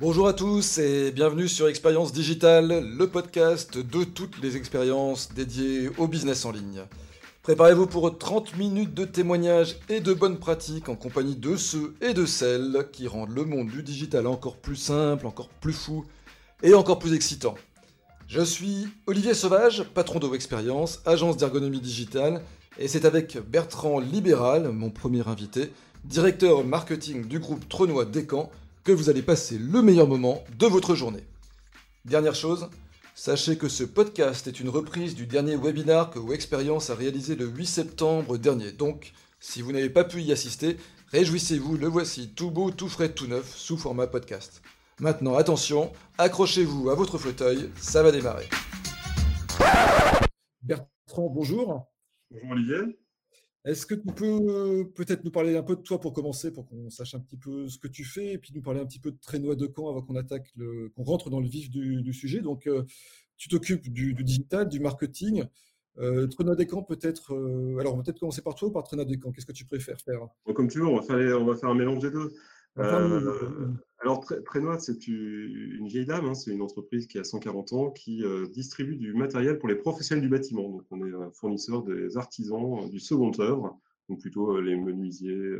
Bonjour à tous et bienvenue sur Expérience Digitale, le podcast de toutes les expériences dédiées au business en ligne. Préparez-vous pour 30 minutes de témoignages et de bonnes pratiques en compagnie de ceux et de celles qui rendent le monde du digital encore plus simple, encore plus fou et encore plus excitant. Je suis Olivier Sauvage, patron de Expérience, agence d'ergonomie digitale, et c'est avec Bertrand Libéral, mon premier invité, directeur marketing du groupe Trenois Descamps, que vous allez passer le meilleur moment de votre journée. Dernière chose, sachez que ce podcast est une reprise du dernier webinar que Experience a réalisé le 8 septembre dernier. Donc, si vous n'avez pas pu y assister, réjouissez-vous, le voici tout beau, tout frais, tout neuf, sous format podcast. Maintenant, attention, accrochez-vous à votre fauteuil, ça va démarrer. Bertrand, bonjour. Bonjour Olivier. Est-ce que tu peux peut-être nous parler un peu de toi pour commencer, pour qu'on sache un petit peu ce que tu fais, et puis nous parler un petit peu de Trénois de Caen avant qu'on attaque, qu'on rentre dans le vif du, sujet. Donc, euh, tu t'occupes du, digital, du marketing. Euh, des Camps, peut-être. Euh, alors, on va peut-être commencer par toi ou par Trénois des Camps Qu'est-ce que tu préfères faire? Comme tu veux, on va faire un mélange des deux. Euh, alors, Prénois, c'est une vieille dame, hein, c'est une entreprise qui a 140 ans, qui euh, distribue du matériel pour les professionnels du bâtiment. Donc, on est fournisseur des artisans euh, du second œuvre, donc plutôt les menuisiers,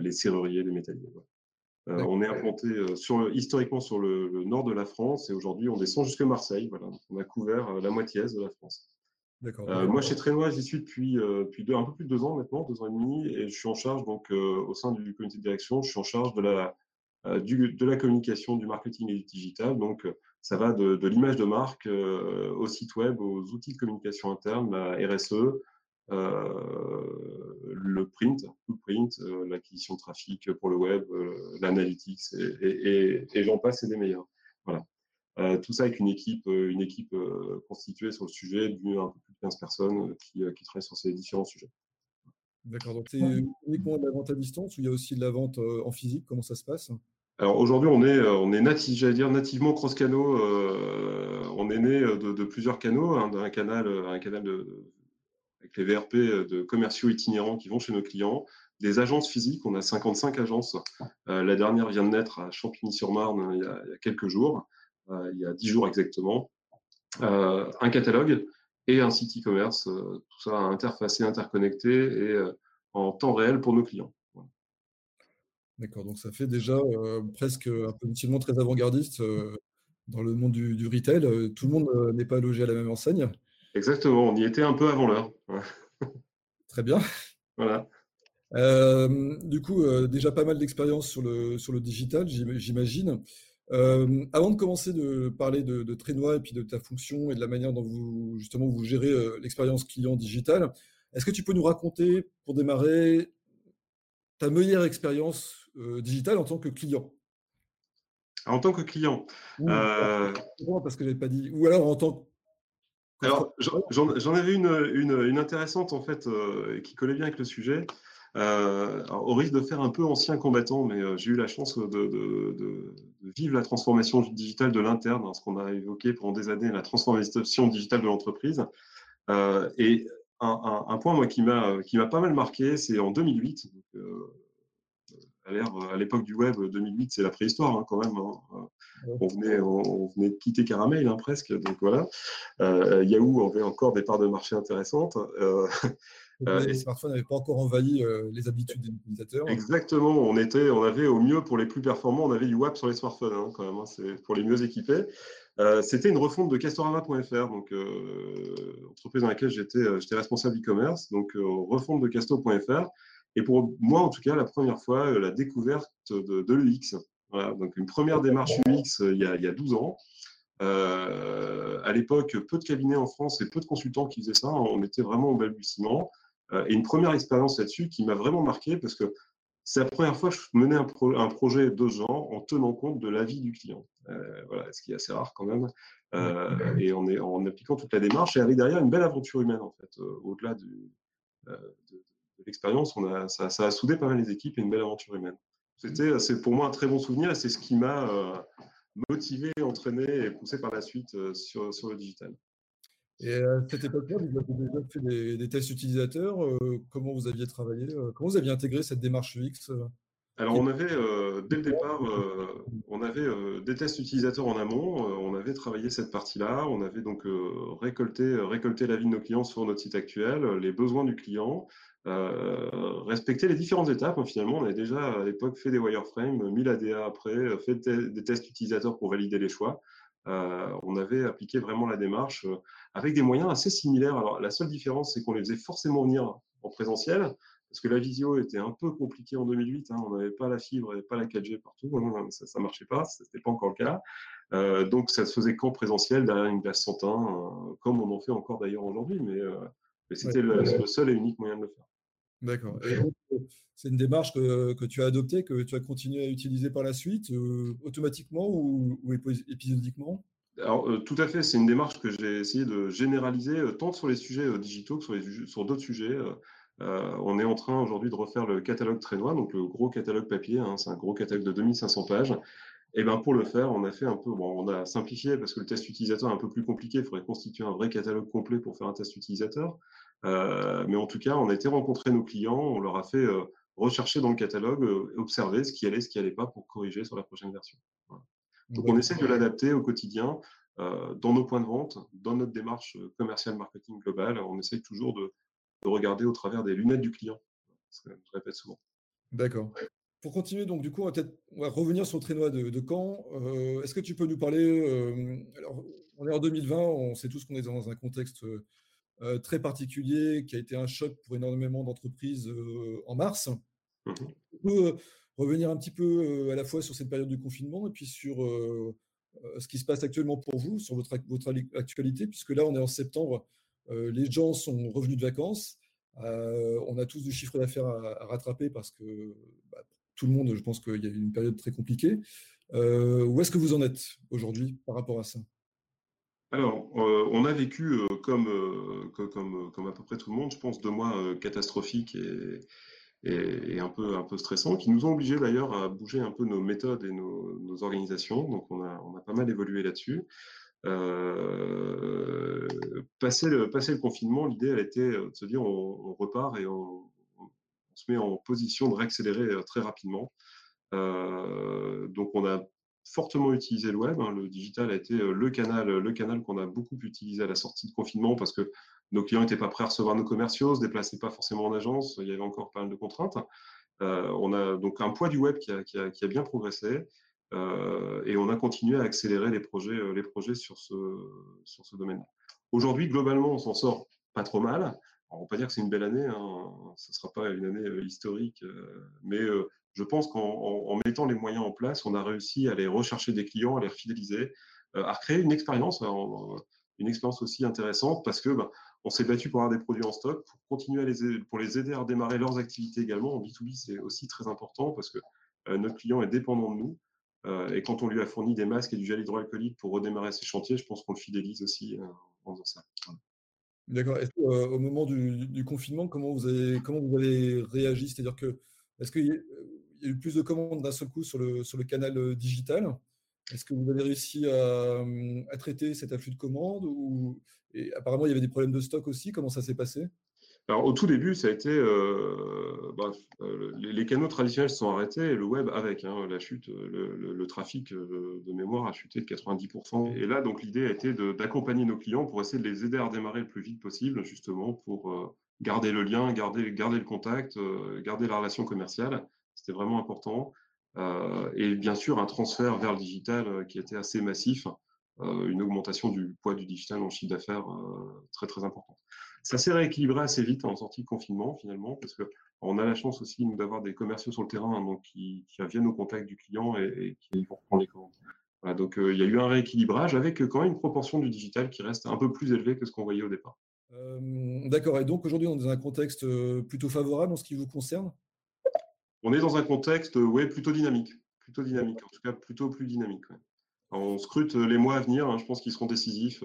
les serruriers, les métalliers. on est implanté sur, historiquement sur le, nord de la France et aujourd'hui on descend jusqu'à Marseille. Voilà. on a couvert la moitié de la France. Euh, moi, chez Trénois, j'y suis depuis, euh, depuis un peu plus de deux ans maintenant, deux ans et demi, et je suis en charge, donc, euh, au sein du comité de direction, je suis en charge de la, de la communication, du marketing et du digital. Donc, ça va de, l'image de marque au site web, aux outils de communication interne, la RSE, le print, le print, l'acquisition de trafic pour le web, l'analytics, et, et j'en passe, c'est des meilleurs. Voilà. Euh, tout ça avec une équipe, euh, une équipe euh, constituée sur le sujet d'une un peu plus de 15 personnes qui, qui travaillent sur ces différents sujets. D'accord, donc c'est uniquement de la vente à distance ou il y a aussi de la vente en physique? Comment ça se passe? Alors aujourd'hui, on est, on est natif, j'allais dire nativement cross-canaux. on est né de, plusieurs canaux, hein, d'un canal, un canal de, avec les VRP de commerciaux itinérants qui vont chez nos clients, des agences physiques. On a 55 agences. la dernière vient de naître à Champigny-sur-Marne il, y a quelques jours. Euh, il y a dix jours exactement, euh, un catalogue et un site e-commerce, euh, tout ça interfacé, interconnecté et en temps réel pour nos clients. D'accord, donc ça fait déjà presque un peu inutilement très avant-gardiste dans le monde du, retail. tout le monde n'est pas logé à la même enseigne. Exactement, on y était un peu avant l'heure. Très bien. Voilà. du coup, déjà pas mal d'expérience sur le, sur le digital, j'imagine. Euh, avant de commencer de parler de, de Trénois et puis de ta fonction et de la manière dont vous justement vous gérez euh, l'expérience client digitale, est-ce que tu peux nous raconter, pour démarrer, ta meilleure expérience euh, digitale en tant que client? En tant que client Parce que j'avais pas dit. Ou alors en tant alors, j'en avais une, une, une, intéressante en fait qui collait bien avec le sujet. Euh, au risque de faire un peu ancien combattant, mais euh, j'ai eu la chance de, vivre la transformation digitale de l'interne, hein, ce qu'on a évoqué pendant des années, la transformation digitale de l'entreprise. Euh, et un, point moi, qui m'a pas mal marqué, c'est en 2008. à l'époque du web, 2008, c'est la préhistoire hein, quand même. Hein. On, venait, on, venait de quitter Caramel presque. Donc voilà. Yahoo avait encore des parts de marché intéressantes. Euh, les smartphones n'avaient pas encore envahi euh, les habitudes des utilisateurs. Exactement, on, était, on avait au mieux pour les plus performants, on avait du WAP sur les smartphones hein, quand même, hein, c'est pour les mieux équipés. Euh, c'était une refonte de Castorama.fr, donc entreprise dans laquelle j'étais, j'étais responsable e-commerce, donc refonte de Casto.fr. Et pour moi, en tout cas, la première fois, la découverte de, de l'UX. Voilà, donc une première démarche UX il y a, il y a 12 ans. à l'époque, peu de cabinets en France et peu de consultants qui faisaient ça. On était vraiment au balbutiement. Euh, et une première expérience là-dessus qui m'a vraiment marqué parce que c'est la première fois que je menais un, un projet de genre en tenant compte de l'avis du client. Euh, voilà, ce qui est assez rare quand même. Euh, et en, est, en appliquant toute la démarche et avec derrière une belle aventure humaine en fait. Au-delà de, de l'expérience, on a, ça, ça, a soudé pas mal les équipes et une belle aventure humaine. C'était, c'est pour moi un très bon souvenir et c'est ce qui m'a motivé, entraîné et poussé par la suite sur, sur le digital. Et à cette époque-là, vous avez déjà fait des, tests utilisateurs. Euh, comment vous aviez travaillé euh, Comment vous aviez intégré cette démarche UX euh? alors, on avait, euh, dès le départ, euh, on avait euh, des tests utilisateurs en amont. on avait travaillé cette partie-là. On avait donc récolté, récolté l'avis de nos clients sur notre site actuel, les besoins du client, respecter les différentes étapes. Finalement, on avait déjà à l'époque fait des wireframes, mis l'ADA après, fait des tests utilisateurs pour valider les choix. On avait appliqué vraiment la démarche avec des moyens assez similaires. Alors, la seule différence, c'est qu'on les faisait forcément venir en présentiel parce que la visio était un peu compliquée en 2008. Hein, on n'avait pas la fibre et pas la 4G partout. Hein, ça ne marchait pas. Ce n'était pas encore le cas. Euh, donc, ça se faisait qu'en présentiel derrière une glace 101, euh, comme on en fait encore d'ailleurs aujourd'hui. Mais, euh, c'était le, seul et unique moyen de le faire. D'accord. C'est une démarche que, que, tu as adoptée, que tu as continué à utiliser par la suite, automatiquement ou, épisodiquement? Alors, tout à fait, c'est une démarche que j'ai essayé de généraliser tant sur les sujets digitaux que sur, sur d'autres sujets. Euh, on est en train aujourd'hui de refaire le catalogue Trénois, donc le gros catalogue papier, hein, c'est un gros catalogue de 2500 pages. Et ben pour le faire, on a fait un peu, bon, on a simplifié parce que le test utilisateur est un peu plus compliqué. Il faudrait constituer un vrai catalogue complet pour faire un test utilisateur. Euh, mais en tout cas, on a été rencontrer nos clients, on leur a fait euh, rechercher dans le catalogue, observer ce qui allait, ce qui allait pas pour corriger sur la prochaine version. Donc on essaie de l'adapter au quotidien dans nos points de vente, dans notre démarche commerciale marketing globale. On essaye toujours de, de regarder au travers des lunettes du client. je répète souvent. D'accord. Pour continuer, donc du coup, on va, on va revenir sur le traînois de, de Caen. Euh, est-ce que tu peux nous parler euh, Alors, on est en 2020, on sait tous qu'on est dans un contexte euh, très particulier, qui a été un choc pour énormément d'entreprises en mars. Mmh on peut revenir un petit peu à la fois sur cette période du confinement et puis sur ce qui se passe actuellement pour vous, sur votre, votre actualité, puisque là, on est en septembre euh, les gens sont revenus de vacances. Euh, on a tous du chiffre d'affaires à, rattraper parce que bah, tout le monde, je pense qu'il y a eu une période très compliquée. Euh, où est-ce que vous en êtes aujourd'hui par rapport à ça? Alors, on a vécu comme, comme, comme, à peu près tout le monde, je pense, deux mois catastrophiques et, un, peu, un peu stressants, qui nous ont obligés d'ailleurs à bouger un peu nos méthodes et nos, organisations. Donc, on a, on a, pas mal évolué là-dessus. Euh, passer, le, le confinement, l'idée, elle était de se dire on, repart et on, se met en position de réaccélérer euh, très rapidement. Euh, donc, on a fortement utilisé le web. Hein. Le digital a été le canal, le canal qu'on a beaucoup utilisé à la sortie de confinement parce que nos clients n'étaient pas prêts à recevoir nos commerciaux, se déplaçaient pas forcément en agence, il y avait encore pas mal de contraintes. on a donc un poids du web qui a, bien progressé. Euh, et on a continué à accélérer les projets, euh, les projets sur ce, sur ce domaine. Aujourd'hui, globalement, on s'en sort pas trop mal. on ne va pas dire que c'est une belle année, hein. ce ne sera pas une année euh, historique, mais je pense qu'en mettant les moyens en place, on a réussi à aller rechercher des clients, à les fidéliser, à recréer une expérience, une expérience aussi intéressante parce que bah, on s'est battu pour avoir des produits en stock, pour continuer à les, pour les aider à redémarrer leurs activités également. En B2B, c'est aussi très important parce que notre client est dépendant de nous. Euh, et quand on lui a fourni des masques et du gel hydroalcoolique pour redémarrer ses chantiers, je pense qu'on le fidélise aussi euh, en faisant ça. D'accord. Euh, au moment du, confinement, comment vous avez, comment vous avez réagi? C'est-à-dire que est-ce qu'il y, a eu plus de commandes d'un seul coup sur le, sur le canal digital Est-ce que vous avez réussi à, à, traiter cet afflux de commandes ou, Apparemment, il y avait des problèmes de stock aussi. Comment ça s'est passé? Alors, au tout début, ça a été. Euh, euh, les, canaux traditionnels se sont arrêtés et le web avec. Hein, la chute, le, trafic euh, de mémoire a chuté de 90%. Et là, donc, l'idée a été d'accompagner nos clients pour essayer de les aider à redémarrer le plus vite possible, justement, pour garder le lien, garder, garder le contact, garder la relation commerciale. C'était vraiment important. et bien sûr, un transfert vers le digital qui était assez massif. une augmentation du poids du digital en chiffre d'affaires très, très importante ça s'est rééquilibré assez vite en sortie de confinement finalement, parce qu'on a la chance aussi d'avoir des commerciaux sur le terrain hein, donc qui, viennent au contact du client et, qui vont prendre les commandes. donc euh, il y a eu un rééquilibrage avec quand même une proportion du digital qui reste un peu plus élevée que ce qu'on voyait au départ. Euh, d'accord. Et donc aujourd'hui, on est dans un contexte euh, plutôt favorable en ce qui vous concerne? On est dans un contexte ouais, plutôt dynamique. Plutôt dynamique, en tout cas plutôt plus dynamique. On scrute les mois à venir, hein, je pense qu'ils seront décisifs.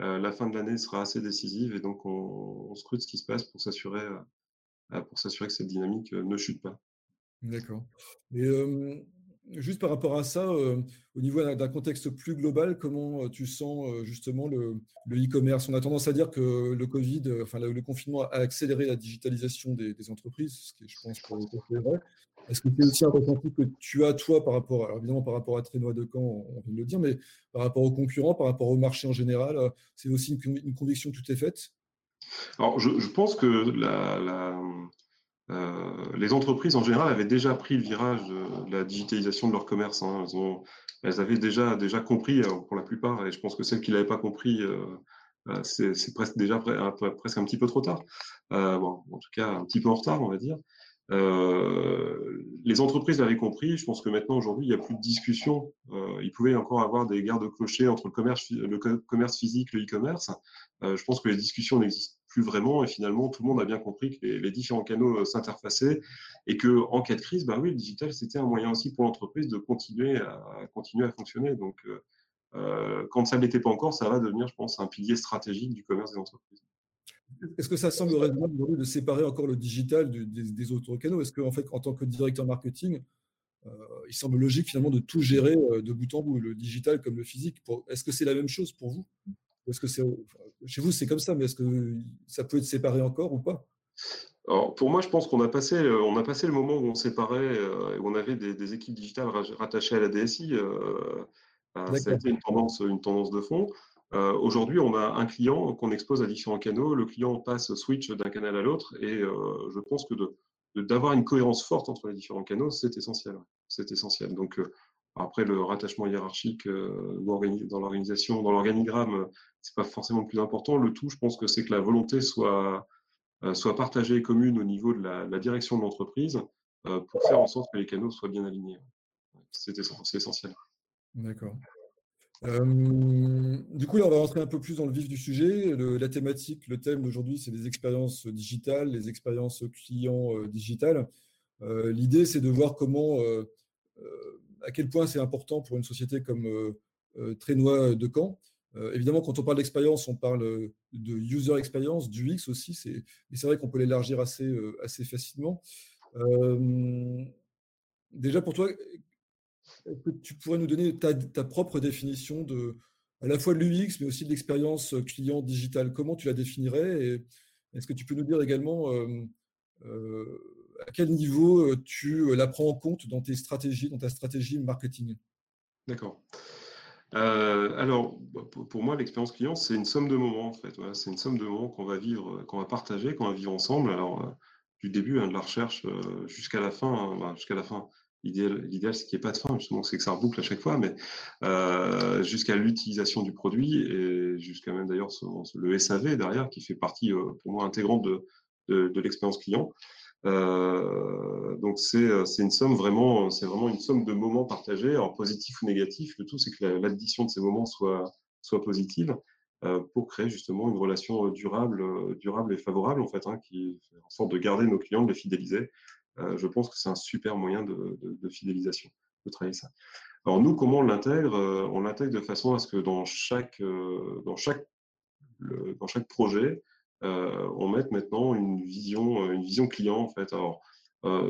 Euh, la fin de l'année sera assez décisive et donc on, scrute ce qui se passe pour s'assurer euh, pour s'assurer que cette dynamique euh, ne chute pas. D'accord. Juste par rapport à ça, au niveau d'un contexte plus global, comment tu sens justement le e-commerce? On a tendance à dire que le Covid, enfin le, confinement a accéléré la digitalisation des, entreprises, ce qui je pense, pour vrai. Est-ce que c'est aussi un ressenti que tu as, toi, par rapport, alors évidemment par rapport à Trénois de Caen, on vient de le dire, mais par rapport aux concurrents, par rapport au marché en général, c'est aussi une, conviction que tu t'es faite? Alors, je, pense que la, euh, les entreprises en général avaient déjà pris le virage de, la digitalisation de leur commerce. Hein. Elles, avaient déjà, déjà compris, euh, pour la plupart, et je pense que celles qui ne l'avaient pas compris, euh, c'est presque déjà presque un petit peu trop tard. en tout cas, un petit peu en retard, on va dire. Les entreprises l'avaient compris. Je pense que maintenant, aujourd'hui, il n'y a plus de discussion. Il pouvait encore avoir des gardes-clochers entre le commerce, le commerce physique, le e-commerce. Je pense que les discussions n'existent plus vraiment et finalement, tout le monde a bien compris que les, différents canaux s'interfaçaient et que en cas de crise, bah oui, le digital, c'était un moyen aussi pour l'entreprise de continuer à, continuer à fonctionner. Donc, quand ça ne l'était pas encore, ça va devenir, je pense, un pilier stratégique du commerce des entreprises. Est-ce que ça semble raisonnable de séparer encore le digital des, autres canaux? Est-ce qu'en fait, en tant que directeur marketing, euh, il semble logique finalement de tout gérer euh, de bout en bout, le digital comme le physique? Est-ce que c'est la même chose pour vous? Est-ce que c'est chez vous c'est comme ça, mais est-ce que ça peut être séparé encore ou pas? Alors, pour moi, je pense qu'on a passé, euh, on a passé le moment où on séparait, où on avait des, équipes digitales rattachées à la DSI. ça a été une tendance, une tendance de fond. Euh, aujourd'hui, on a un client qu'on expose à différents canaux. Le client passe switch d'un canal à l'autre et euh, je pense que d'avoir une cohérence forte entre les différents canaux, c'est essentiel. C'est essentiel. Donc euh, après le rattachement hiérarchique dans l'organisation, dans l'organigramme, c'est pas forcément le plus important. Le tout, je pense que c'est que la volonté soit soit partagée et commune au niveau de la, direction de l'entreprise pour faire en sorte que les canaux soient bien alignés. C'est essentiel. D'accord du coup, là, on va rentrer un peu plus dans le vif du sujet. la thématique, le thème d'aujourd'hui, c'est les expériences digitales, les expériences clients euh, digitales. Euh, l'idée, c'est de voir comment, euh, à quel point c'est important pour une société comme Trénois de Caen. évidemment, quand on parle d'expérience, on parle de user experience, du aussi, mais c'est vrai qu'on peut l'élargir assez, assez facilement. déjà, pour toi, est-ce que tu pourrais nous donner ta, propre définition de à la fois de l'UX, mais aussi de l'expérience euh, client digitale Comment tu la définirais? Et est-ce que tu peux nous dire également euh, euh, à quel niveau tu la prends en compte dans tes stratégies, dans ta stratégie marketing? D'accord. alors, bah, pour moi, l'expérience client, c'est une somme de moments, en fait. c'est une somme de moments qu'on va vivre, qu'on va partager, qu'on va vivre ensemble. Alors, du début hein, de la recherche jusqu'à la fin, hein, bah, jusqu'à la fin, L'idéal, c'est qu'il n'y ait pas de fin, justement, c'est que ça reboucle à chaque fois, mais euh, jusqu'à l'utilisation du produit et jusqu'à même d'ailleurs le SAV derrière, qui fait partie euh, pour moi intégrante de, l'expérience client. Euh, donc c'est une somme vraiment, c'est vraiment une somme de moments partagés, alors positifs ou négatifs. Le tout, c'est que l'addition de ces moments soit, soit positive pour créer justement une relation durable, durable et favorable en fait, hein, qui fait en sorte de garder nos clients, de les fidéliser euh, je pense que c'est un super moyen de, fidélisation, de travailler ça. Alors nous, comment on l'intègre euh, On l'intègre de façon à ce que dans chaque, euh, dans chaque, dans chaque projet, on mette maintenant une vision, une vision client en fait. Alors,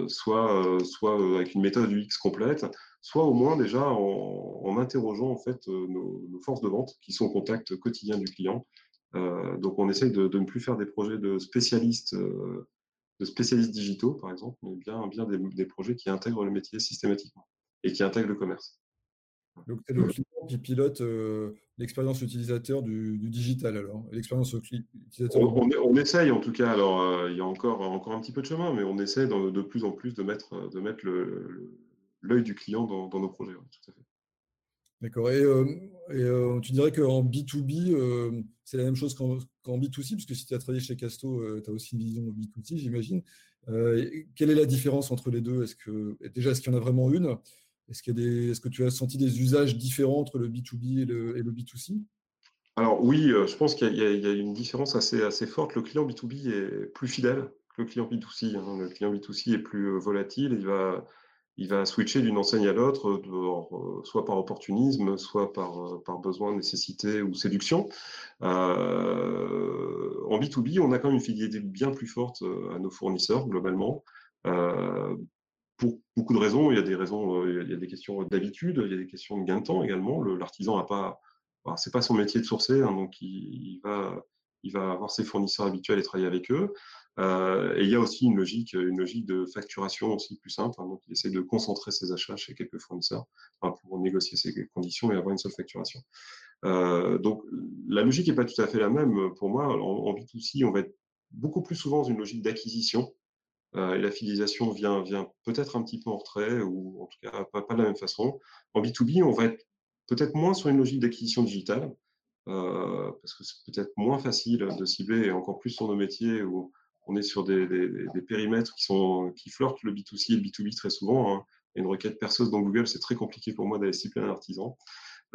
soit, soit avec une méthode UX complète, soit au moins déjà en, interrogeant en fait nos, forces de vente qui sont au contact quotidien du client. donc on essaye de, ne plus faire des projets de spécialistes de spécialistes digitaux, par exemple, mais bien, bien des, projets qui intègrent le métier systématiquement et qui intègrent le commerce. Donc, c'est le client qui pilote euh, l'expérience utilisateur du, digital, alors L'expérience utilisateur. On, essaye, en tout cas. Alors, euh, il y a encore, encore un petit peu de chemin, mais on essaie de plus en plus de mettre, de mettre l'œil du client dans, nos projets. tout à fait. D'accord. Et, euh, euh, tu dirais qu'en B2B, euh, c'est la même chose qu'en B2C, parce que si tu as travaillé chez Casto, tu as aussi une vision B2C, j'imagine. quelle est la différence entre les deux? Est-ce que déjà, est-ce qu'il y en a vraiment une? Est-ce que tu as senti des usages différents entre le B2B et le, B2C Alors oui, je pense qu'il y, a une différence assez, forte. Le client B2B est plus fidèle que le client B2C. Hein. Le client B2C est plus volatile. Il va il va switcher d'une enseigne à l'autre, euh, soit par opportunisme, soit par, euh, besoin, nécessité ou séduction. Euh, en B2B, on a quand même une fidélité bien plus forte à nos fournisseurs, globalement. Pour beaucoup de raisons. Il y a des raisons, il y a des questions d'habitude, il y a des questions de gain de temps également. L'artisan n'a pas, c'est pas son métier de sourcer, hein, donc il, va, il va avoir ses fournisseurs habituels et travailler avec eux. Euh, et il y a aussi une logique, une logique de facturation aussi plus simple. Hein, donc, il essaie de concentrer ses achats chez quelques fournisseurs pour négocier ses conditions et avoir une seule facturation. Euh, donc, la logique n'est pas tout à fait la même. Pour moi, en, en B2C, on va être beaucoup plus souvent dans une logique d'acquisition. Euh, et la fidélisation vient, vient peut-être un petit peu en retrait, ou en tout cas pas, pas de la même façon. En B2B, on va être peut-être moins sur une logique d'acquisition digitale, euh, parce que c'est peut-être moins facile de cibler, et encore plus sur nos métiers où on est sur des, périmètres qui, sont, qui flirtent le B2C et le B2B très souvent. Hein. Une requête perceuse dans Google, c'est très compliqué pour moi d'aller cibler un artisan.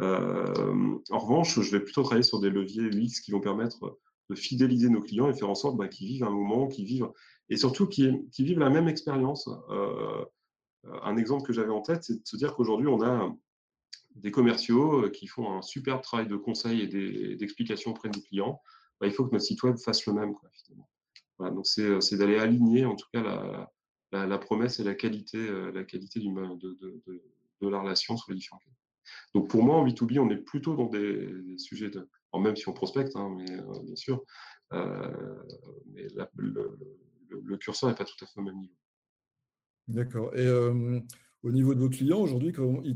Euh, en revanche, je vais plutôt travailler sur des leviers UX qui vont permettre de fidéliser nos clients et faire en sorte bah, qu'ils vivent un moment, qu'ils vivent, et surtout qu'ils vivent la même expérience. Euh, un exemple que j'avais en tête, c'est de se dire qu'aujourd'hui, on a des commerciaux qui font un superbe travail de conseil et d'explication auprès des clients. Bah, il faut que notre site web fasse le même. Quoi, donc euh, c'est d'aller aligner en tout cas la, promesse et la qualité, euh, la qualité de, de, la relation sur les différents cas. Donc pour moi, en B2B, on est plutôt dans des, sujets de. même si on prospecte, hein, mais euh, bien sûr, curseur n'est pas tout à fait au même niveau. D'accord. Et au niveau de vos clients, aujourd'hui, ils,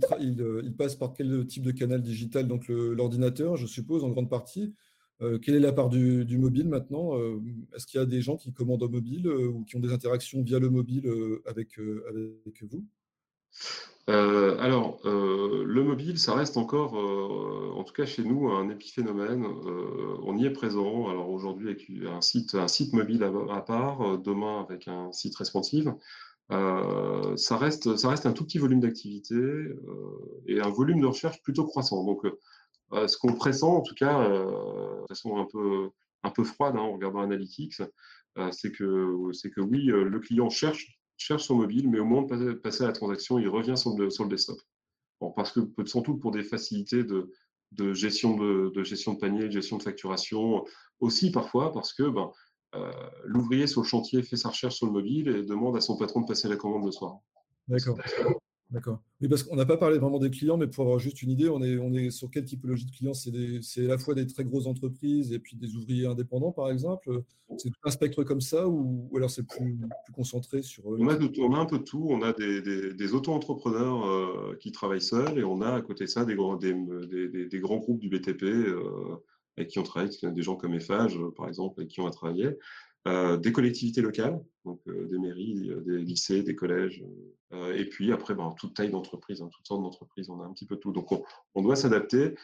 ils, passent par quel type de canal digital? Donc l'ordinateur, je suppose, en grande partie. Euh, quelle est la part du, mobile maintenant? Euh, Est-ce qu'il y a des gens qui commandent au mobile euh, ou qui ont des interactions via le mobile avec vous? Alors, le mobile, ça reste encore, en tout cas chez nous, un épiphénomène. on y est présent. Alors aujourd'hui, avec un site, mobile à, part, demain avec un site responsive. ça, reste, ça reste un tout petit volume d'activité et un volume de recherche plutôt croissant. Donc, euh, ce qu'on pressent, en tout cas, euh, de façon un peu, froide hein, en regardant Analytics, euh, c'est que, c'est que oui, le client cherche, cherche son mobile, mais au moment de passer, à la transaction, il revient sur le, sur le desktop. Bon, parce que, sans doute pour des facilités de, de gestion de, de, gestion de panier, de gestion de facturation, aussi parfois parce que ben, l'ouvrier sur le chantier fait sa recherche sur le mobile et demande à son patron de passer la commande le soir. D'accord. D'accord. Oui, parce qu'on n'a pas parlé vraiment des clients, mais pour avoir juste une idée, on est, on est sur quelle typologie de clients? C'est à la fois des très grosses entreprises et puis des ouvriers indépendants, par exemple? C'est un spectre comme ça ou, alors c'est plus, concentré sur. Euh, on a, on a, un peu de tout. On a des, des, auto-entrepreneurs euh, qui travaillent seuls et on a à côté de ça des, grands, des, des grands groupes du BTP euh, avec qui on travaille, des gens comme EFAGE, par exemple, avec qui on a travaillé. Euh, des collectivités locales, donc euh, des mairies, euh, des lycées, des collèges, et puis après, ben, toute taille d'entreprise, hein, toutes sortes d'entreprises, on a un petit peu tout. Donc on, doit s'adapter.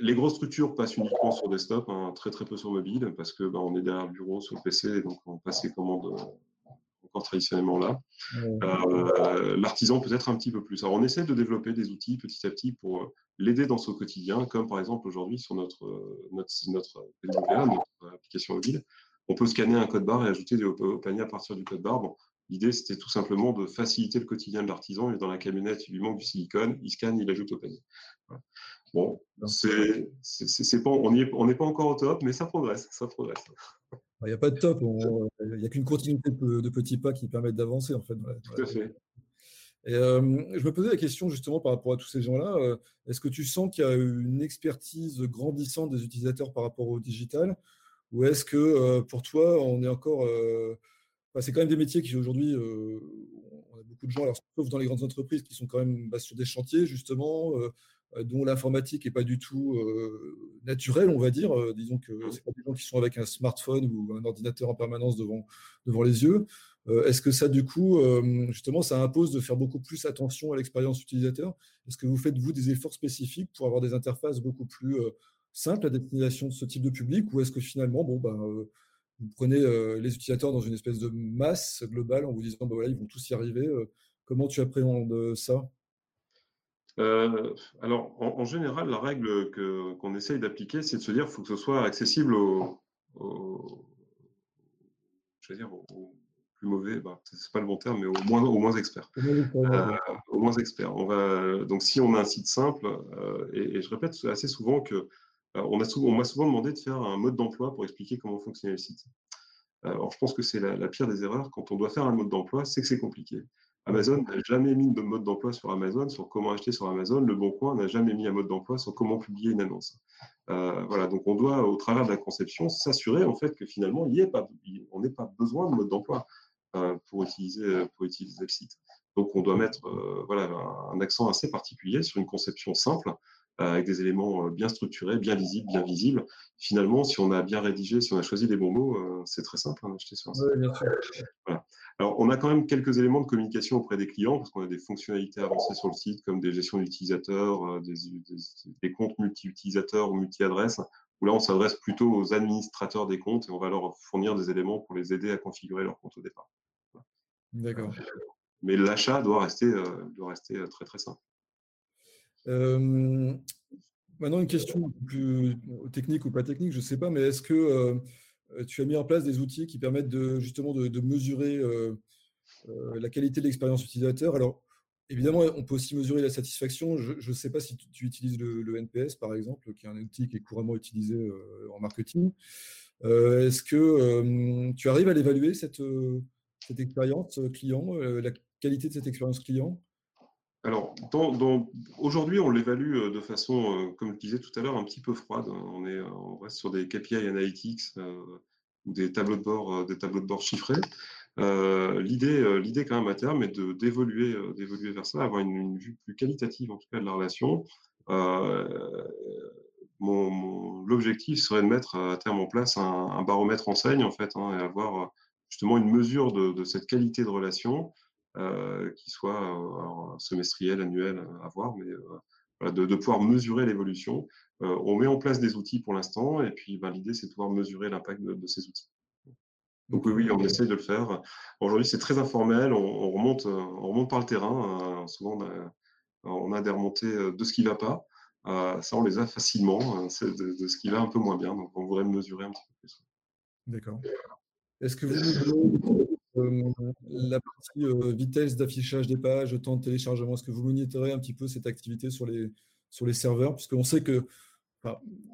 les grosses structures passent uniquement sur desktop, hein, très très peu sur mobile, parce que ben, on est derrière le bureau, sur le PC, donc on passe les commandes encore traditionnellement là. L'artisan peut être un petit peu plus. Alors on essaie de développer des outils petit à petit pour l'aider dans son quotidien, comme par exemple aujourd'hui sur notre, notre, notre, notre application mobile, on peut scanner un code barre et ajouter des, au panier à partir du code barre. Bon, L'idée, c'était tout simplement de faciliter le quotidien de l'artisan. Et dans la camionnette, il lui manque du silicone, il scanne, il ajoute au panier. Bon, c'est, c'est, pas, on n'est pas encore au top, mais ça progresse. Ça progresse. Il n'y a pas de top, il n'y a qu'une continuité de, petits pas qui permettent d'avancer. En fait, tout à fait. Et, euh, je me posais la question justement par rapport à tous ces gens-là. Euh, est-ce que tu sens qu'il y a une expertise grandissante des utilisateurs par rapport au digital? Ou est-ce que euh, pour toi, on est encore. Euh, c'est quand même des métiers qui aujourd'hui, euh, on a beaucoup de gens, alors, sauf dans les grandes entreprises, qui sont quand même bah, sur des chantiers, justement, dont l'informatique n'est pas du tout naturelle, on va dire. disons que ce pas des gens qui sont avec un smartphone ou un ordinateur en permanence devant, devant les yeux. Est-ce que ça, du coup, justement, ça impose de faire beaucoup plus attention à l'expérience utilisateur? Est-ce que vous faites, vous, des efforts spécifiques pour avoir des interfaces beaucoup plus simple à destination de ce type de public ou est-ce que finalement, bon, ben, euh, vous prenez euh, les utilisateurs dans une espèce de masse globale en vous disant, ben, voilà, ils vont tous y arriver. Euh, comment tu appréhendes ça? Alors, en, général, la règle que, qu'on essaye d'appliquer, c'est de se dire qu'il faut que ce soit accessible aux, je veux dire, aux, plus mauvais, bah, c'est pas le bon terme, mais au moins, au moins experts. au moins experts. On va, donc, si on a un site simple, et, et, je répète assez souvent que on m'a souvent, demandé de faire un mode d'emploi pour expliquer comment fonctionnait le site. Alors, je pense que c'est la, pire des erreurs quand on doit faire un mode d'emploi, c'est que c'est compliqué. Amazon n'a jamais mis de mode d'emploi sur Amazon, sur comment acheter sur Amazon. Le Bon Coin n'a jamais mis un mode d'emploi sur comment publier une annonce. Euh, voilà, donc on doit, au travers de la conception, s'assurer en fait que finalement, il y pas, on n'ait pas besoin de mode d'emploi euh, pour, utiliser, pour utiliser le site. Donc on doit mettre euh, voilà, un accent assez particulier sur une conception simple avec des éléments euh, bien structurés, bien visibles, bien visibles. Finalement, si on a bien rédigé, si on a choisi les bons mots, euh, c'est très simple hein, d'acheter sur un site. Alors, on a quand même quelques éléments de communication auprès des clients, parce qu'on a des fonctionnalités avancées sur le site, comme des gestions d'utilisateurs, des, comptes multi-utilisateurs ou multi-adresses, où là, on s'adresse plutôt aux administrateurs des comptes et on va leur fournir des éléments pour les aider à configurer leur compte au départ. D'accord. Mais l'achat doit rester, doit rester très, très simple. Euh, maintenant, une question plus technique ou pas technique, je ne sais pas, mais est-ce que euh, tu as mis en place des outils qui permettent de, justement de, mesurer la qualité de l'expérience utilisateur? Alors, évidemment, on peut aussi mesurer la satisfaction. Je ne sais pas si tu, utilises le, NPS, par exemple, qui est un outil qui est couramment utilisé en marketing. Est-ce que tu arrives à l'évaluer, cette, cette expérience client, la qualité de cette expérience client? Alors, aujourd'hui, on l'évalue euh, de façon, euh, comme je disais tout à l'heure, un petit peu froide. On, est, on reste sur des KPI analytics euh, ou des tableaux de bord, des tableaux de bord chiffrés. l'idée, l'idée quand même à terme est de, d'évoluer, d'évoluer vers ça, avoir une, vue plus qualitative en tout cas de la relation. mon, l'objectif serait de mettre à terme en place un, baromètre enseigne en fait, hein, et avoir justement une mesure de, cette qualité de relation euh, qui soit euh, semestriel, annuel, à voir, mais euh, de, pouvoir mesurer l'évolution. on met en place des outils pour l'instant, et puis ben, l'idée, c'est de pouvoir mesurer l'impact de, ces outils. Donc oui, oui, on essaie de le faire. Aujourd'hui, c'est très informel, on, remonte, on remonte par le terrain. souvent, on a, des remontées de ce qui ne va pas. ça, on les a facilement, de, de, ce qui va un peu moins bien. Donc, on voudrait mesurer un petit peu plus. D'accord. Est-ce que vous euh, la partie euh, vitesse d'affichage des pages, temps de téléchargement, est-ce que vous monitorez un petit peu cette activité sur les, sur les serveurs? Puisqu'on sait que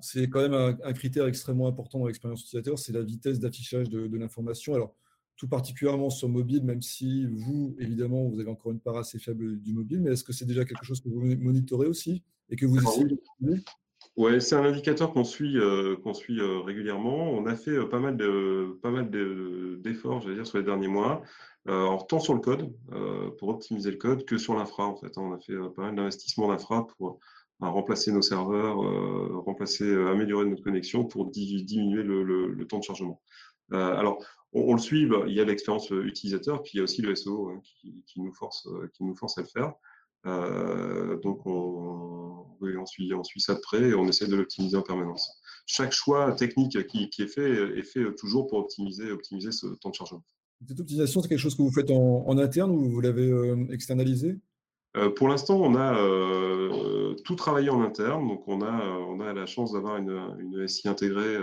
c'est quand même un, critère extrêmement important dans l'expérience utilisateur, c'est la vitesse d'affichage de, l'information. Alors, tout particulièrement sur mobile, même si vous, évidemment, vous avez encore une part assez faible du mobile, mais est-ce que c'est déjà quelque chose que vous monitorez aussi et que vous essayez de Ouais, c'est un indicateur qu'on suit, euh, qu'on suit euh, régulièrement. On a fait euh, pas mal de, pas mal d'efforts, dire, sur les derniers mois. tant sur le code pour optimiser le code que sur l'infra en fait. Hein. On a fait pas mal d'investissements d'infra pour remplacer nos serveurs, remplacer, améliorer notre connexion pour diminuer le, temps de chargement. alors, on, le suit. Bah, il y a l'expérience utilisateur, puis il y a aussi le SEO hein, qui, nous force, qui nous force à le faire. Euh, donc on, on, suit, on suit ça de près et on essaie de l'optimiser en permanence. Chaque choix technique qui, est fait est fait toujours pour optimiser, optimiser ce temps de chargement. Cette optimisation, c'est quelque chose que vous faites en, interne ou vous l'avez euh, externalisé? Euh, Pour l'instant, on a tout travaillé en interne. Donc, on a, on a la chance d'avoir une, une, SI intégrée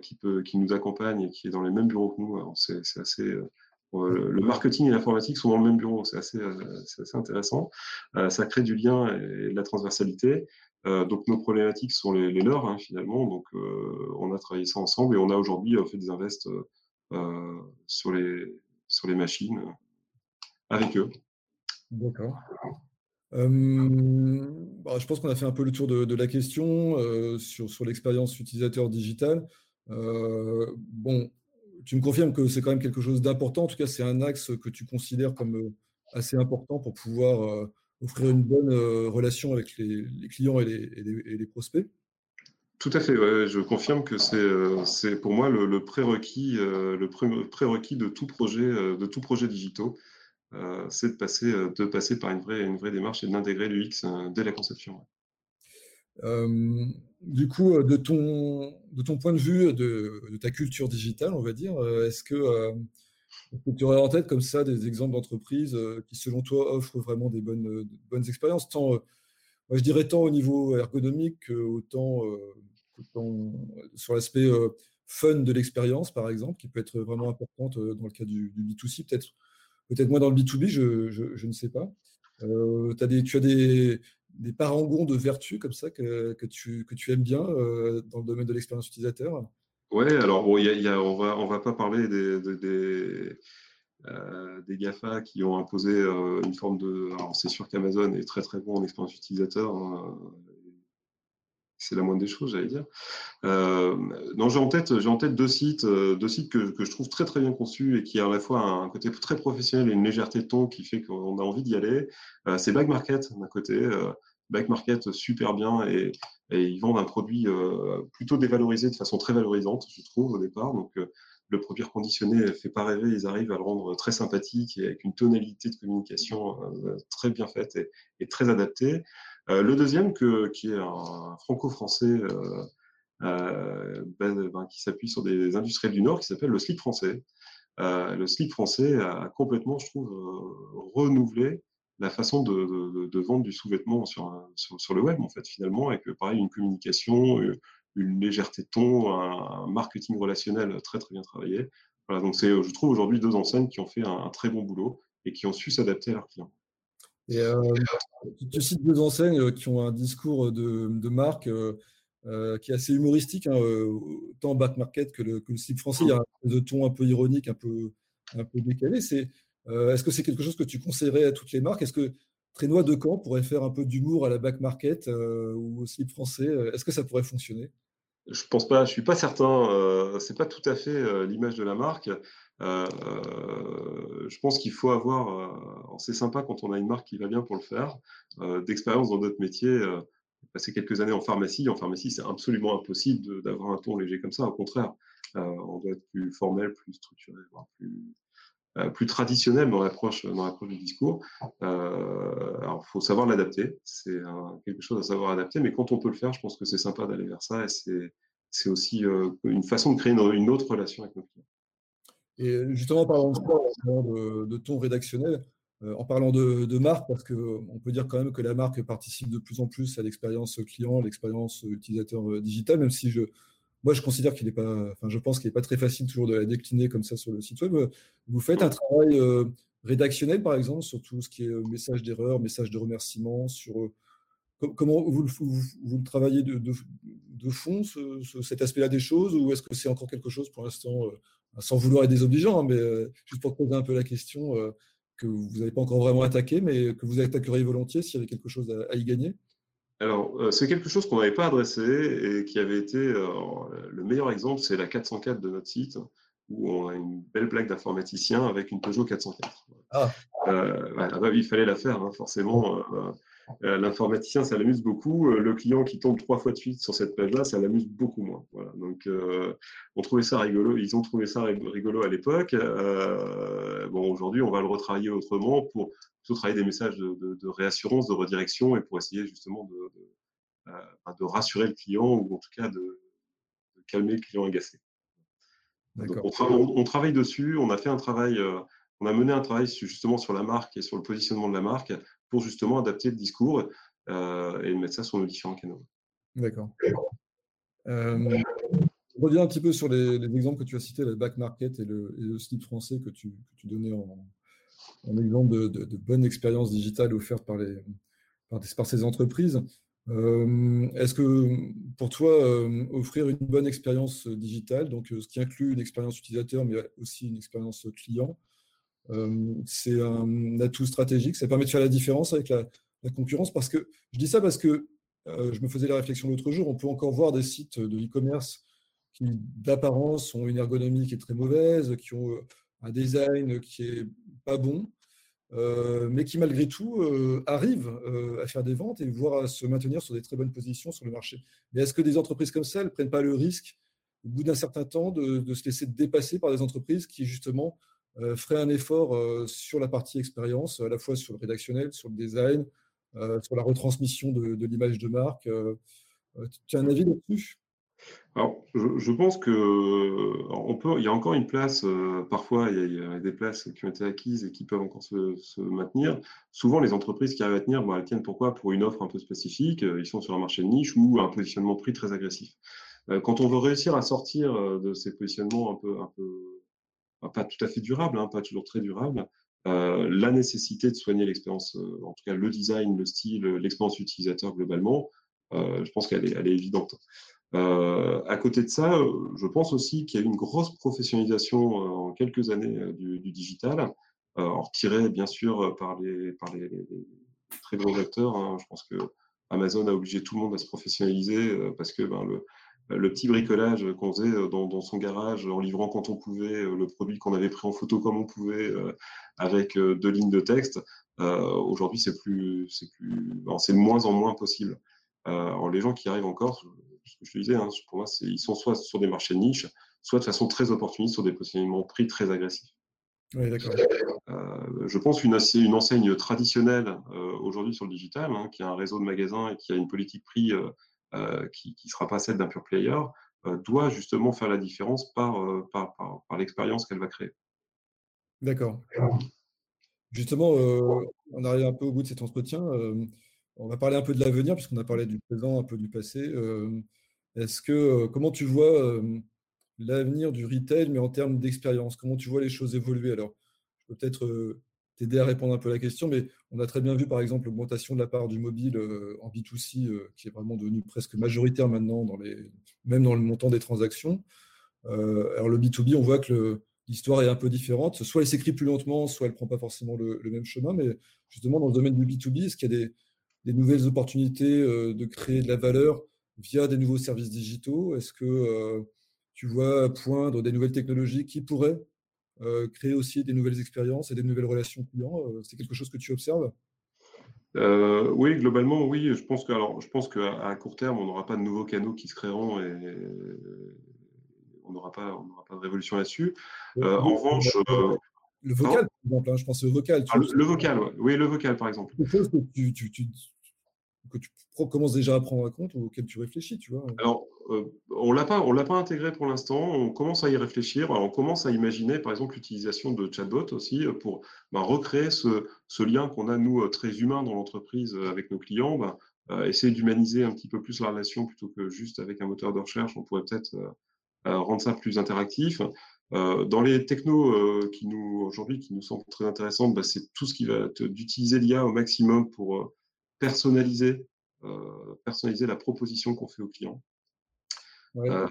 qui, peut, qui nous accompagne et qui est dans les mêmes bureaux que nous. C'est assez le marketing et l'informatique sont dans le même bureau, c'est assez, euh, assez, intéressant. Euh, ça crée du lien et de la transversalité. Euh, donc nos problématiques sont les, leurs hein, finalement. Donc on a travaillé ça ensemble et on a aujourd'hui fait des invests sur, les, sur les machines avec eux. D'accord. Bah, je pense qu'on a fait un peu le tour de, la question sur, sur l'expérience utilisateur digital. bon, tu me confirmes que c'est quand même quelque chose d'important. En tout cas, c'est un axe que tu considères comme euh, assez important pour pouvoir euh, offrir une bonne euh, relation avec les, clients et les, prospects. Tout à fait. je confirme que c'est pour moi le, prérequis, le prérequis de tout projet, de tout projet digitaux, c'est de passer, de passer par une vraie, une vraie démarche et d'intégrer l'UX dès la conception du coup, de ton, de ton point de vue, de, ta culture digitale, on va dire, est-ce que, tu aurais en tête comme ça des exemples d'entreprises qui, selon toi, offrent vraiment des bonnes, bonnes expériences tant, moi, je dirais tant au niveau ergonomique qu'autant sur l'aspect fun de l'expérience, par exemple, qui peut être vraiment importante dans le cas du, B2C, peut-être peut-être moins dans le B2B, je, je, ne sais pas. as des, tu as des, des parangons de vertu comme ça que, tu, que tu aimes bien euh, dans le domaine de l'expérience utilisateur? Ouais, alors on va on va pas parler euh, des GAFA qui ont imposé euh, une forme de. Alors, c'est sûr qu'Amazon est très très bon en expérience utilisateur. Hein, c'est la moindre des choses, j'allais dire. Euh, j'ai en tête, j'ai en tête deux sites, deux sites que, que, je trouve très très bien conçus et qui ont à la fois un côté très professionnel et une légèreté de ton qui fait qu'on a envie d'y aller. c'est Back Market d'un côté. Back Market super bien et, et ils vendent un produit plutôt dévalorisé de façon très valorisante, je trouve au départ. Donc le produit reconditionné fait pas rêver, ils arrivent à le rendre très sympathique et avec une tonalité de communication euh, très bien faite et, très adaptée. Euh, le deuxième, qui est un franco-français euh, ben, ben, qui s'appuie sur des industriels du Nord, qui s'appelle le slip français. le slip français a complètement, je trouve, renouvelé la façon de, vendre du sous-vêtement sur, le web, en fait, finalement, avec pareil, une communication, une légèreté de ton, un, marketing relationnel très très bien travaillé. Voilà, donc c'est, je trouve aujourd'hui deux enseignes qui ont fait un, très bon boulot et qui ont su s'adapter à leurs clients. Et euh, tu cites deux enseignes euh, qui ont un discours de, de marque euh, qui est assez humoristique, hein, tant back market que le, slip français. Il y a un de ton un peu ironique, un peu, décalé. Est-ce que c'est quelque chose que tu conseillerais à toutes les marques? Est-ce que Trénois de Caen pourrait faire un peu d'humour à la back market ou au slip français? Est-ce que ça pourrait fonctionner? Je pense pas, je suis pas certain. Euh, c'est pas tout à fait euh, l'image de la marque. Euh, je pense qu'il faut avoir. c'est sympa quand on a une marque qui va bien pour le faire. D'expérience dans d'autres métiers, passer quelques années en pharmacie. En pharmacie, c'est absolument impossible d'avoir un ton léger comme ça. Au contraire, on doit être plus formel, plus structuré, plus euh, plus traditionnel dans l'approche dans du discours. Euh, alors, faut savoir l'adapter. C'est quelque chose à savoir adapter, mais quand on peut le faire, je pense que c'est sympa d'aller vers ça et c'est c'est aussi euh, une façon de créer une, autre relation avec nos clients. Et justement, en parlant de, de, ton rédactionnel, en parlant de, de marque, parce qu'on peut dire quand même que la marque participe de plus en plus à l'expérience client, l'expérience utilisateur digital, même si je, moi, je considère qu'il n'est pas, enfin, je pense qu'il n'est pas très facile toujours de la décliner comme ça sur le site web. Vous faites un travail euh, rédactionnel, par exemple, sur tout ce qui est euh, message d'erreur, message de remerciement, sur euh, comment vous, vous, le travaillez de, de, fond, cet aspect-là des choses, ou est-ce que c'est encore quelque chose pour l'instant, sans vouloir être désobligeant, hein, mais juste pour poser un peu la question que vous n'avez pas encore vraiment attaqué, mais que vous attaqueriez volontiers s'il y avait quelque chose à y gagner? Alors, euh, c'est quelque chose qu'on n'avait pas adressé et qui avait été euh, le meilleur exemple, c'est la 404 de notre site, où on a une belle blague d'informaticien avec une Peugeot 404. Ah. Euh, bah il fallait la faire, hein, forcément. L'informaticien, ça l'amuse beaucoup. Le client qui tombe trois fois de suite sur cette page-là, ça l'amuse beaucoup moins. Voilà. Donc, on trouvait ça rigolo. Ils ont trouvé ça rigolo à l'époque. bon, aujourd'hui, on va le retravailler autrement pour plutôt travailler des messages de, réassurance, de redirection et pour essayer justement de, euh, rassurer le client ou en tout cas de, calmer le client agacé. on, travaille dessus, on a fait un travail, euh, on a mené un travail justement sur la marque et sur le positionnement de la marque pour justement adapter le discours euh, et mettre ça sur nos différents canaux. D'accord. Euh, je reviens un petit peu sur les, exemples que tu as cités, le back market et le, et slip français que tu, que tu donnais en, exemple de, de, bonne expérience digitale offerte par, les, par, ces entreprises. Euh, est-ce que pour toi, euh, offrir une bonne expérience digitale, donc euh, ce qui inclut une expérience utilisateur, mais aussi une expérience client, c'est un atout stratégique Ça permet de faire la différence avec la, concurrence Parce que je dis ça parce que je me faisais la réflexion l'autre jour, on peut encore voir des sites de e-commerce qui, d'apparence, ont une ergonomie qui est très mauvaise, qui ont un design qui est pas bon, euh, mais qui malgré tout euh, arrive euh, à faire des ventes et voire à se maintenir sur des très bonnes positions sur le marché. Mais est-ce que des entreprises comme ça, elles ne prennent pas le risque, au bout d'un certain temps, de, se laisser dépasser par des entreprises qui justement feraient un effort sur la partie expérience, à la fois sur le rédactionnel, sur le design, sur la retransmission de, l'image de marque Tu as un avis là-dessus? Alors, je, pense que peut, il y a encore une place, euh, parfois il y, a, des places qui ont été acquises et qui peuvent encore se, maintenir. Souvent, les entreprises qui arrivent à tenir, elles tiennent pourquoi? Pour une offre un peu spécifique, euh, ils sont sur un marché de niche ou un positionnement prix très agressif. Euh, quand on veut réussir à sortir de ces positionnements un peu, un peu pas tout à fait durables, hein, pas toujours très durables, la nécessité de soigner l'expérience, en tout cas le design, le style, l'expérience utilisateur globalement, je pense qu'elle est, évidente. à côté de ça, je pense aussi qu'il y a eu une grosse professionnalisation en quelques années du, digital, retirée bien sûr par les, très gros acteurs. Hein. Je pense que Amazon a obligé tout le monde à se professionnaliser parce que ben, le, le petit bricolage qu'on faisait euh, dans, son garage en livrant quand on pouvait euh, le produit qu'on avait pris en photo comme on pouvait euh, avec deux lignes de texte. Aujourd'hui, c'est plus, c'est plus, c'est de moins en moins possible. alors les gens qui arrivent encore, ce que je te disais, hein, pour moi, ils sont soit sur des marchés de niche, soit de façon très opportuniste sur des positionnements prix très agressifs. Oui, d'accord. je pense qu'une une enseigne traditionnelle aujourd'hui sur le digital, hein, qui a un réseau de magasins et qui a une politique prix euh, qui ne sera pas celle d'un pure player, euh, doit justement faire la différence par, euh, par, par, l'expérience qu'elle va créer. D'accord. Justement, on arrive un peu au bout de cet entretien. on va parler un peu de l'avenir, puisqu'on a parlé du présent, un peu du passé. Est-ce que, comment tu vois l'avenir du retail, mais en termes d'expérience Comment tu vois les choses évoluer? Alors, je peux peut-être t'aider à répondre un peu à la question, mais on a très bien vu par exemple l'augmentation de la part du mobile euh, en B2C euh, qui est vraiment devenu presque majoritaire maintenant, même dans le montant des transactions. Euh, alors le B2B, on voit que l'histoire est un peu différente. Soit elle s'écrit plus lentement, soit elle ne prend pas forcément le, même chemin, mais justement dans le domaine du B2B, est-ce qu'il y a des, des nouvelles opportunités de créer de la valeur via des nouveaux services digitaux? Est-ce que tu vois poindre des nouvelles technologies qui pourraient créer aussi des nouvelles expériences et des nouvelles relations clients euh, C'est quelque chose que tu observes? Euh, oui, globalement, oui. Je pense que, alors, je pense qu'à court terme, on n'aura pas de nouveaux canaux qui se créeront et on n'aura pas, on n'aura pas de révolution là-dessus. en revanche, le vocal, par exemple, hein, je pense au vocal. Ah, le, vocal, oui, le vocal, par exemple. Quelque chose que tu, tu, tu, que tu commences déjà à prendre en compte ou auquel tu réfléchis, tu vois Alors, euh, on l'a pas, on l'a pas intégré pour l'instant. On commence à y réfléchir. on commence à imaginer, par exemple, l'utilisation de chatbot aussi euh, pour bah, recréer ce, lien qu'on a nous euh, très humain dans l'entreprise avec nos clients. Bah, essayer d'humaniser un petit peu plus la relation plutôt que juste avec un moteur de recherche. On pourrait peut-être rendre ça plus interactif. dans les technos qui nous aujourd'hui qui nous semblent très intéressantes, bah, c'est tout ce qui va d'utiliser l'IA au maximum pour personnaliser, euh, personnaliser la proposition qu'on fait aux clients. Euh,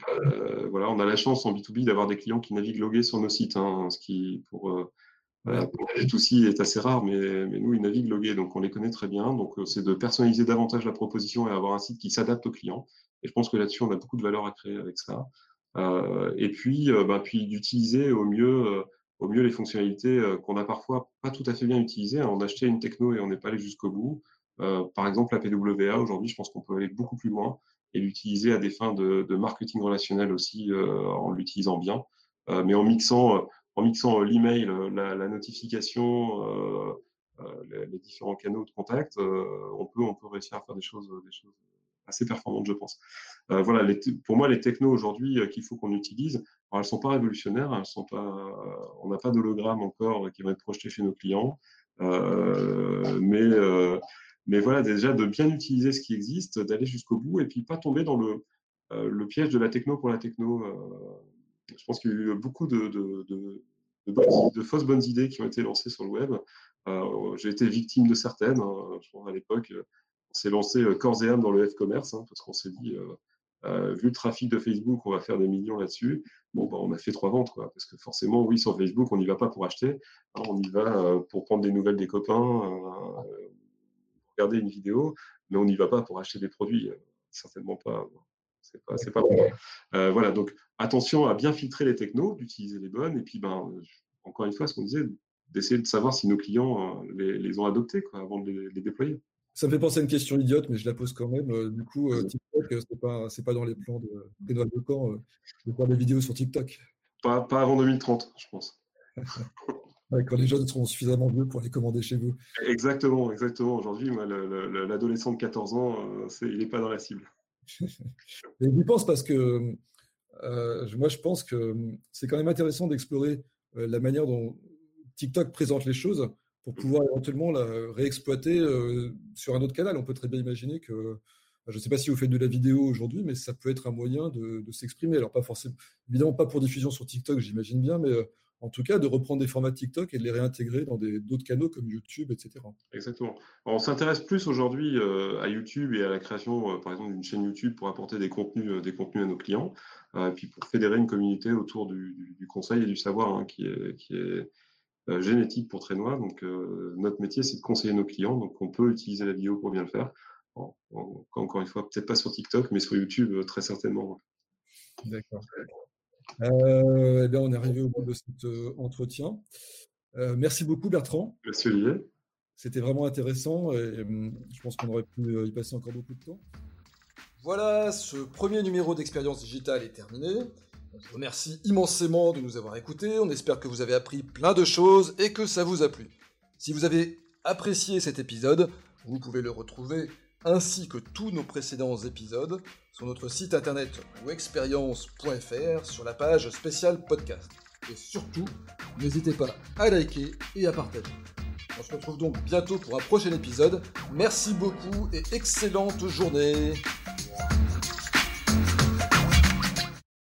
voilà, on a la chance en B2B d'avoir des clients qui naviguent logués sur nos sites, hein, ce qui pour, euh, voilà, B2C est assez rare, mais, mais, nous, ils naviguent logués, donc on les connaît très bien. Donc, c'est de personnaliser davantage la proposition et avoir un site qui s'adapte aux clients. Et je pense que là-dessus, on a beaucoup de valeur à créer avec ça. et puis, bah, puis d'utiliser au mieux, au mieux les fonctionnalités qu'on a parfois pas tout à fait bien utilisées. On a acheté une techno et on n'est pas allé jusqu'au bout. Euh, par exemple, la PWA, aujourd'hui, je pense qu'on peut aller beaucoup plus loin et l'utiliser à des fins de, marketing relationnel aussi euh, en l'utilisant bien, euh, mais en mixant, en mixant l'email, la, notification, les, différents canaux de contact, on, peut, on peut réussir à faire des choses, assez performantes, je pense. voilà, pour moi, les technos aujourd'hui qu'il faut qu'on utilise, alors, elles sont pas révolutionnaires, elles sont pas, on n'a pas d'hologramme encore qui va être projeté chez nos clients, mais mais voilà, déjà de bien utiliser ce qui existe, d'aller jusqu'au bout et puis pas tomber dans le, euh, piège de la techno pour la techno. Euh. je pense qu'il y a eu beaucoup de, fausses bonnes idées qui ont été lancées sur le web. Euh, j'ai été victime de certaines. Hein. Je pense à l'époque, on s'est lancé corps et âme dans le F-commerce hein, parce qu'on s'est dit, vu le trafic de Facebook, on va faire des millions là-dessus. Bon, bah, on a fait trois ventes, quoi, parce que forcément, oui, sur Facebook, on n'y va pas pour acheter. Hein, on y va pour prendre des nouvelles des copains regarder une vidéo, mais on n'y va pas pour acheter des produits. Euh, certainement pas. C'est pas, pas bon. Euh, voilà, donc attention à bien filtrer les technos, d'utiliser les bonnes, et puis ben, encore une fois, ce qu'on disait, d'essayer de savoir si nos clients euh, les, ont adoptés quoi, avant de les, déployer. Ça me fait penser à une question idiote, mais je la pose quand même. Du coup, TikTok, c'est pas, pas dans les plans de Benoît de faire des vidéos sur TikTok. Pas, pas avant 2030, je pense. quand les jeunes seront suffisamment vieux pour les commander chez vous. Exactement, exactement. Aujourd'hui, l'adolescent de 14 ans, euh, il n'est pas dans la cible. Mais j'y pense parce que euh, moi, je pense que c'est quand même intéressant d'explorer euh, la manière dont TikTok présente les choses pour pouvoir éventuellement la réexploiter sur un autre canal. On peut très bien imaginer que, je ne sais pas si vous faites de la vidéo aujourd'hui, mais ça peut être un moyen de, de s'exprimer. Alors pas forcément, évidemment pas pour diffusion sur TikTok, j'imagine bien, mais en tout cas, de reprendre des formats TikTok et de les réintégrer dans d'autres canaux comme YouTube, etc. Exactement. on s'intéresse plus aujourd'hui euh, à YouTube et à la création, euh, par exemple, d'une chaîne YouTube pour apporter des contenus, euh, des contenus à nos clients, et puis pour fédérer une communauté autour du, conseil et du savoir hein, qui est, qui est génétique pour Trainois. Donc, notre métier, c'est de conseiller nos clients. Donc, on peut utiliser la vidéo pour bien le faire. encore une fois, peut-être pas sur TikTok, mais sur YouTube, très certainement. D'accord. Euh, eh on est arrivé au bout de cet euh, entretien. Euh, merci beaucoup Bertrand. Merci Olivier. C'était vraiment intéressant et hum, je pense qu'on aurait pu y passer encore beaucoup de temps. Voilà, ce premier numéro d'expérience digitale est terminé. On vous remercie immensément de nous avoir écoutés. On espère que vous avez appris plein de choses et que ça vous a plu. Si vous avez apprécié cet épisode, vous pouvez le retrouver ainsi que tous nos précédents épisodes sur notre site internet ou sur la page spéciale podcast. Et surtout, n'hésitez pas à liker et à partager. On se retrouve donc bientôt pour un prochain épisode. Merci beaucoup et excellente journée